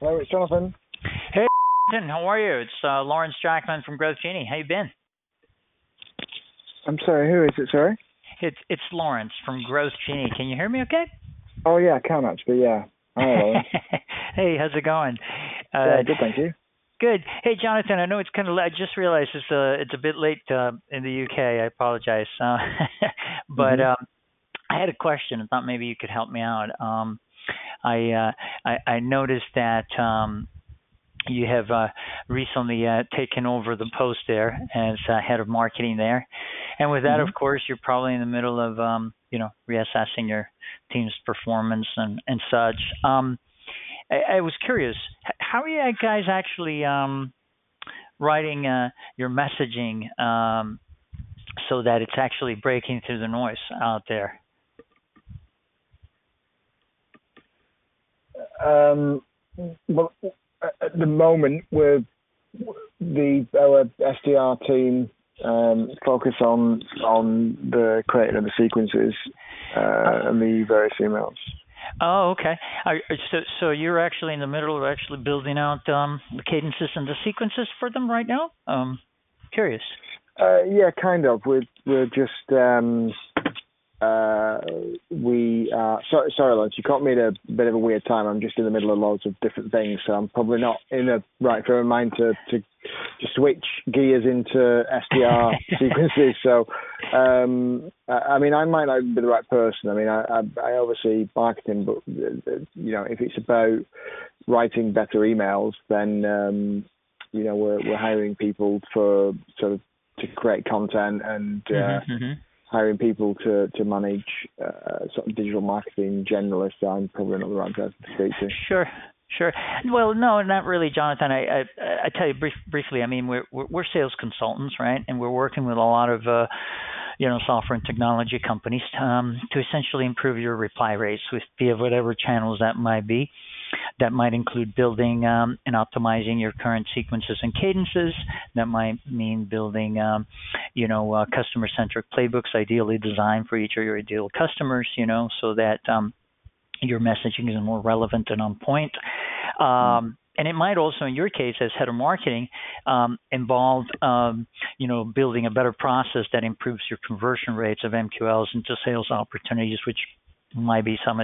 Hello, it's Jonathan. Hey, Jonathan, how are you? It's uh, Lawrence Jackman from Growth Genie. How you been? I'm sorry, who is it, sorry? It's it's Lawrence from Growth Genie. Can you hear me okay? Oh, yeah, I can actually, yeah. Hi, hey, how's it going? Uh, yeah, good, thank you. Good. Hey, Jonathan, I know it's kind of. I just realized it's uh it's a bit late uh, in the UK. I apologize. Uh, but Mhm. um, I had a question. I thought maybe you could help me out. Um, I uh, I, I noticed that um, you have uh, recently uh, taken over the post there as uh, head of marketing there, and with that, Mhm. of course, you're probably in the middle of um, you know reassessing your team's performance and and such. Um, I, I was curious, how are you guys actually um, writing uh, your messaging um, so that it's actually breaking through the noise out there? Um, well, at the moment, we're the our SDR team um, focus on on the creating of the sequences uh, and the various emails. Oh, okay. Are, so, so you're actually in the middle of actually building out um, the cadences and the sequences for them right now? Um, curious. Uh, yeah, kind of. We're we're just um, uh, we uh, sorry, sorry, Lawrence. You caught me at a bit of a weird time. I'm just in the middle of loads of different things, so I'm probably not in the right frame of mind to to, to switch gears into SDR sequences. So, um, I, mean, I might not be the right person. I mean, I I, I oversee marketing, but you know, if it's about writing better emails, then um, you know, we're we're hiring people for sort of to create content and uh, Mhm, mhm. Hiring people to to manage uh, sort of digital marketing generalists. I'm probably not the right person to speak to. Sure, sure. Well, no, not really, Jonathan. I I, I tell you brief, briefly. I mean, we're, we're we're sales consultants, right? And we're working with a lot of uh, you know software and technology companies um, to essentially improve your reply rates with via whatever channels that might be. That might include building um, and optimizing your current sequences and cadences. That might mean building, um, you know, uh, customer-centric playbooks, ideally designed for each of your ideal customers. You know, so that um, your messaging is more relevant and on point. Um, and it might also, in your case, as head of marketing, um, involve, um, you know, building a better process that improves your conversion rates of MQLs into sales opportunities, which might be some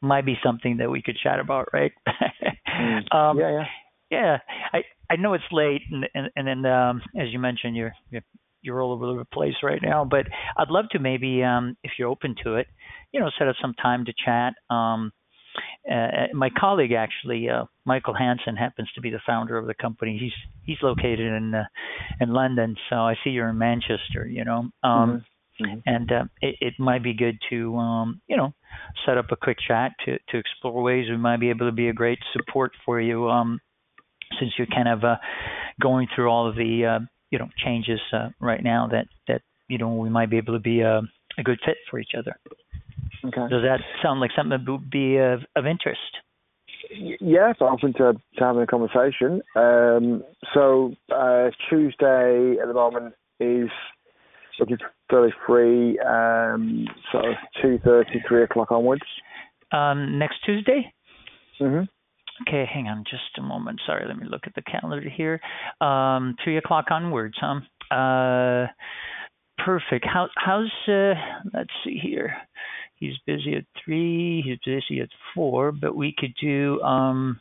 might be something that we could chat about, right? Mm. um, yeah, yeah. yeah, I I know it's late, and and, and then um, as you mentioned, you're you're you're all over the place right now. But I'd love to maybe, um, if you're open to it, you know, set up some time to chat. Um, uh, my colleague actually, uh, Michael Hansen, happens to be the founder of the company. He's he's located in uh, in London, so I see you're in Manchester. You know, um, Mhm. Mhm. and uh, it, it might be good to um, you know set up a quick chat to to explore ways we might be able to be a great support for you um, since you're kind of uh, going through all of the uh, you know changes uh, right now that that you know we might be able to be a, a good fit for each other. Okay. Does that sound like something that would be of, of interest? Yes, I'm open to, to having a conversation. Um, so uh, Tuesday at the moment is looking fairly free, um, of two thirty, three o'clock onwards. Um, next Tuesday? hmm Okay, hang on just a moment. Sorry, let me look at the calendar here. Um, three o'clock onwards, huh? Uh, perfect. How, how's uh, let's see here. He's busy at three. He's busy at four, but we could do um,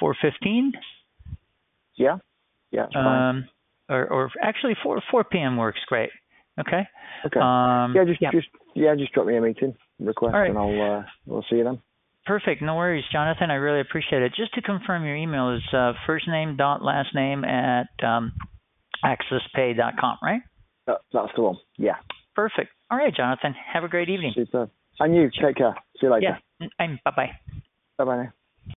four fifteen. Yeah, yeah, Um, fine. Or, or actually four four p.m. works great. Okay. okay. Um, yeah, just just yeah, just drop me a meeting request, right. and I'll uh, we'll see you then. Perfect. No worries, Jonathan. I really appreciate it. Just to confirm, your email is uh, first name dot last name at um, accesspay dot com, right? That, that's the one. Yeah, Perfect. All right, Jonathan. Have a great evening. super. And you take care. See you later. Yeah. Bye bye. Bye bye now.